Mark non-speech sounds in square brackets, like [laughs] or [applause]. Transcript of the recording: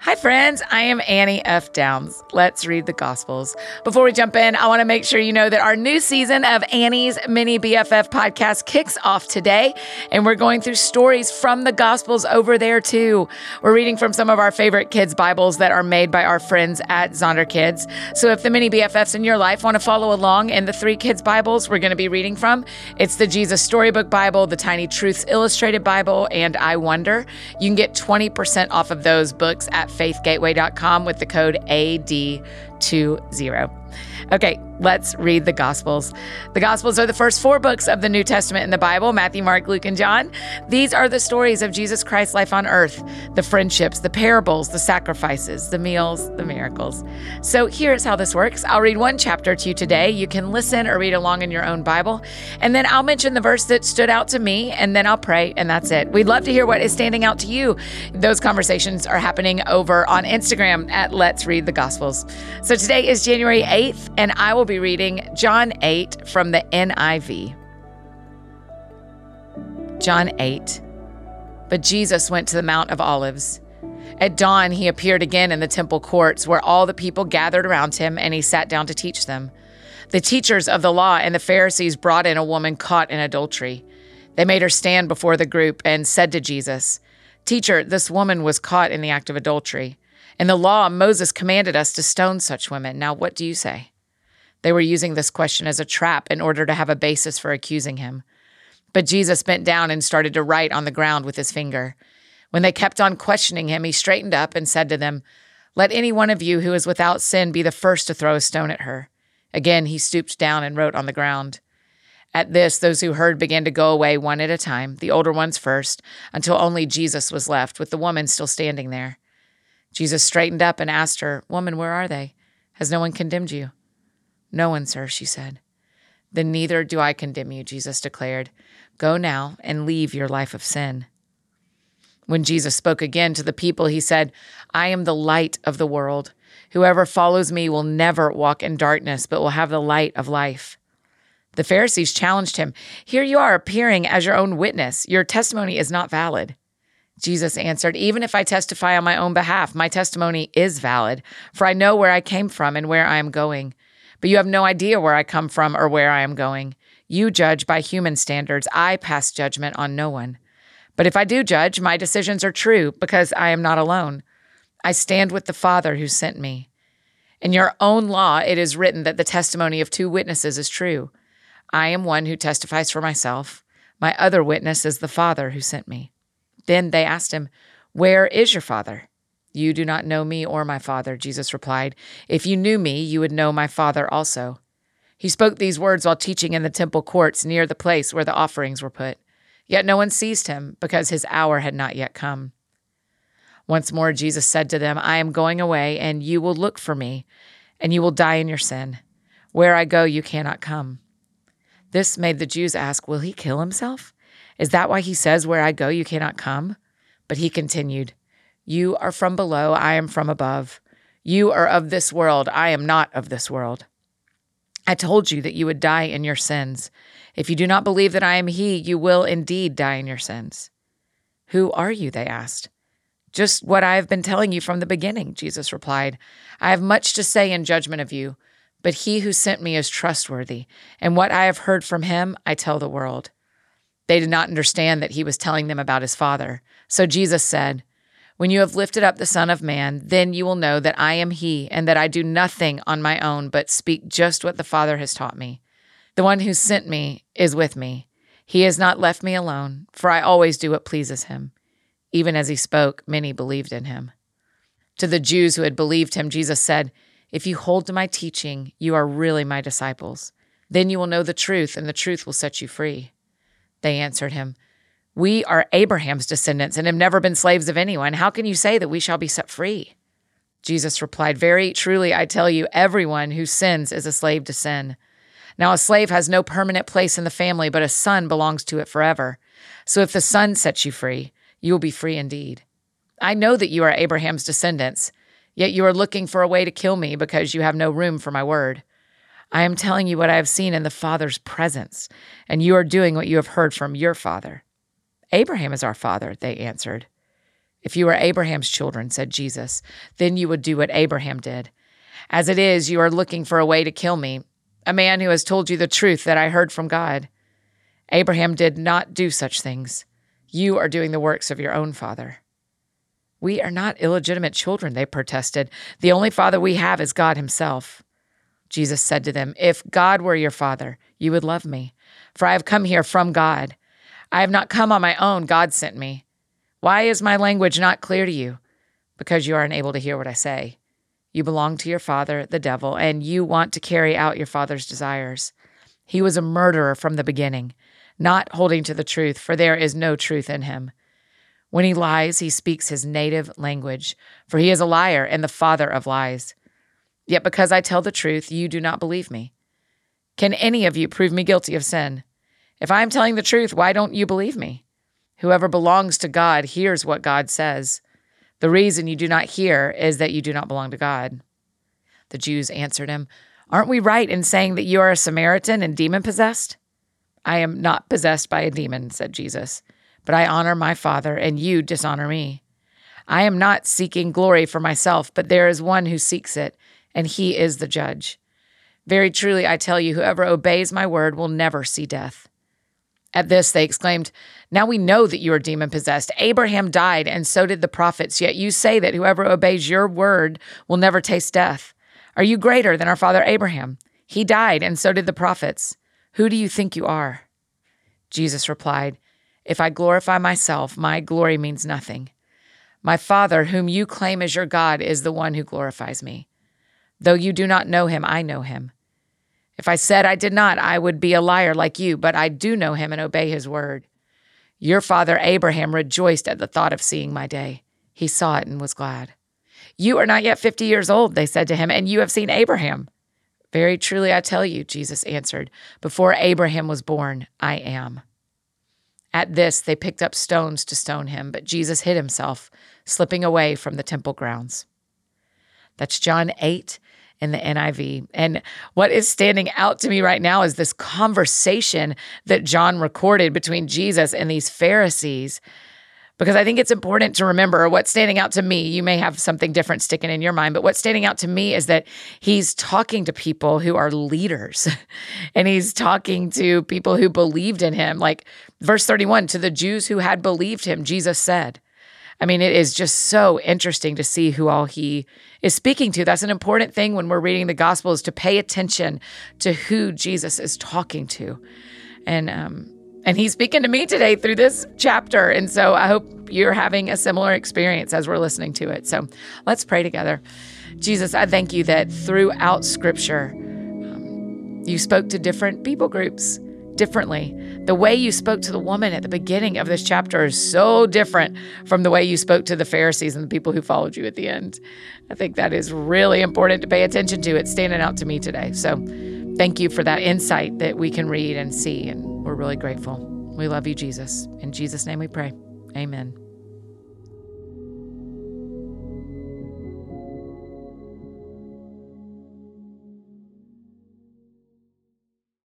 Hi, friends. I am Annie F. Downs. Let's read the Gospels. Before we jump in, I want to make sure you know that our new season of Annie's Mini BFF podcast kicks off today, and we're going through stories from the Gospels over there too. We're reading from some of our favorite kids' Bibles that are made by our friends at Zonderkidz. So if the Mini BFFs in your life want to follow along in the three kids' Bibles we're going to be reading from, it's the Jesus Storybook Bible, the Tiny Truths Illustrated Bible, and I Wonder. You can get 20% off of those books at faithgateway.com with the code AD20. Okay, let's read the Gospels. The Gospels are the first four books of the New Testament in the Bible Matthew, Mark, Luke, and John. These are the stories of Jesus Christ's life on earth the friendships, the parables, the sacrifices, the meals, the miracles. So here's how this works I'll read one chapter to you today. You can listen or read along in your own Bible. And then I'll mention the verse that stood out to me, and then I'll pray, and that's it. We'd love to hear what is standing out to you. Those conversations are happening over on Instagram at Let's Read the Gospels. So today is January 8th, and I will be reading John 8 from the NIV. John 8. But Jesus went to the Mount of Olives. At dawn, he appeared again in the temple courts where all the people gathered around him, and he sat down to teach them. The teachers of the law and the Pharisees brought in a woman caught in adultery. They made her stand before the group and said to Jesus, Teacher, this woman was caught in the act of adultery. In the law, Moses commanded us to stone such women. Now, what do you say? They were using this question as a trap in order to have a basis for accusing him. But Jesus bent down and started to write on the ground with his finger. When they kept on questioning him, he straightened up and said to them, Let any one of you who is without sin be the first to throw a stone at her. Again, he stooped down and wrote on the ground. At this, those who heard began to go away one at a time, the older ones first, until only Jesus was left, with the woman still standing there. Jesus straightened up and asked her, Woman, where are they? Has no one condemned you? No one, sir, she said. Then neither do I condemn you, Jesus declared. Go now and leave your life of sin. When Jesus spoke again to the people, he said, I am the light of the world. Whoever follows me will never walk in darkness, but will have the light of life. The Pharisees challenged him, Here you are appearing as your own witness. Your testimony is not valid. Jesus answered, Even if I testify on my own behalf, my testimony is valid, for I know where I came from and where I am going. But you have no idea where I come from or where I am going. You judge by human standards. I pass judgment on no one. But if I do judge, my decisions are true because I am not alone. I stand with the Father who sent me. In your own law, it is written that the testimony of two witnesses is true. I am one who testifies for myself. My other witness is the Father who sent me. Then they asked him, Where is your Father? You do not know me or my Father, Jesus replied. If you knew me, you would know my Father also. He spoke these words while teaching in the temple courts near the place where the offerings were put. Yet no one seized him, because his hour had not yet come. Once more, Jesus said to them, I am going away, and you will look for me, and you will die in your sin. Where I go, you cannot come. This made the Jews ask, Will he kill himself? Is that why he says, Where I go, you cannot come? But he continued, You are from below, I am from above. You are of this world, I am not of this world. I told you that you would die in your sins. If you do not believe that I am He, you will indeed die in your sins. Who are you? They asked. Just what I have been telling you from the beginning, Jesus replied. I have much to say in judgment of you, but He who sent me is trustworthy, and what I have heard from Him I tell the world. They did not understand that He was telling them about His Father. So Jesus said, when you have lifted up the Son of Man, then you will know that I am He, and that I do nothing on my own, but speak just what the Father has taught me. The one who sent me is with me. He has not left me alone, for I always do what pleases Him. Even as He spoke, many believed in Him. To the Jews who had believed Him, Jesus said, If you hold to my teaching, you are really my disciples. Then you will know the truth, and the truth will set you free. They answered him, we are Abraham's descendants and have never been slaves of anyone. How can you say that we shall be set free? Jesus replied, Very truly, I tell you, everyone who sins is a slave to sin. Now, a slave has no permanent place in the family, but a son belongs to it forever. So if the son sets you free, you will be free indeed. I know that you are Abraham's descendants, yet you are looking for a way to kill me because you have no room for my word. I am telling you what I have seen in the Father's presence, and you are doing what you have heard from your father. Abraham is our father, they answered. If you were Abraham's children, said Jesus, then you would do what Abraham did. As it is, you are looking for a way to kill me, a man who has told you the truth that I heard from God. Abraham did not do such things. You are doing the works of your own father. We are not illegitimate children, they protested. The only father we have is God Himself. Jesus said to them, If God were your father, you would love me, for I have come here from God. I have not come on my own, God sent me. Why is my language not clear to you? Because you are unable to hear what I say. You belong to your father, the devil, and you want to carry out your father's desires. He was a murderer from the beginning, not holding to the truth, for there is no truth in him. When he lies, he speaks his native language, for he is a liar and the father of lies. Yet because I tell the truth, you do not believe me. Can any of you prove me guilty of sin? If I am telling the truth, why don't you believe me? Whoever belongs to God hears what God says. The reason you do not hear is that you do not belong to God. The Jews answered him, Aren't we right in saying that you are a Samaritan and demon possessed? I am not possessed by a demon, said Jesus, but I honor my Father, and you dishonor me. I am not seeking glory for myself, but there is one who seeks it, and he is the judge. Very truly, I tell you, whoever obeys my word will never see death. At this, they exclaimed, Now we know that you are demon possessed. Abraham died, and so did the prophets, yet you say that whoever obeys your word will never taste death. Are you greater than our father Abraham? He died, and so did the prophets. Who do you think you are? Jesus replied, If I glorify myself, my glory means nothing. My Father, whom you claim as your God, is the one who glorifies me. Though you do not know him, I know him. If I said I did not, I would be a liar like you, but I do know him and obey his word. Your father Abraham rejoiced at the thought of seeing my day. He saw it and was glad. You are not yet fifty years old, they said to him, and you have seen Abraham. Very truly I tell you, Jesus answered, before Abraham was born, I am. At this, they picked up stones to stone him, but Jesus hid himself, slipping away from the temple grounds. That's John 8 in the NIV. And what is standing out to me right now is this conversation that John recorded between Jesus and these Pharisees. Because I think it's important to remember what's standing out to me. You may have something different sticking in your mind, but what's standing out to me is that he's talking to people who are leaders [laughs] and he's talking to people who believed in him. Like verse 31 to the Jews who had believed him, Jesus said, I mean, it is just so interesting to see who all he is speaking to. That's an important thing when we're reading the Gospels to pay attention to who Jesus is talking to. And um and he's speaking to me today through this chapter. And so I hope you're having a similar experience as we're listening to it. So let's pray together. Jesus, I thank you that throughout scripture, um, you spoke to different people groups differently. The way you spoke to the woman at the beginning of this chapter is so different from the way you spoke to the Pharisees and the people who followed you at the end. I think that is really important to pay attention to. It's standing out to me today. So thank you for that insight that we can read and see, and we're really grateful. We love you, Jesus. In Jesus' name we pray. Amen.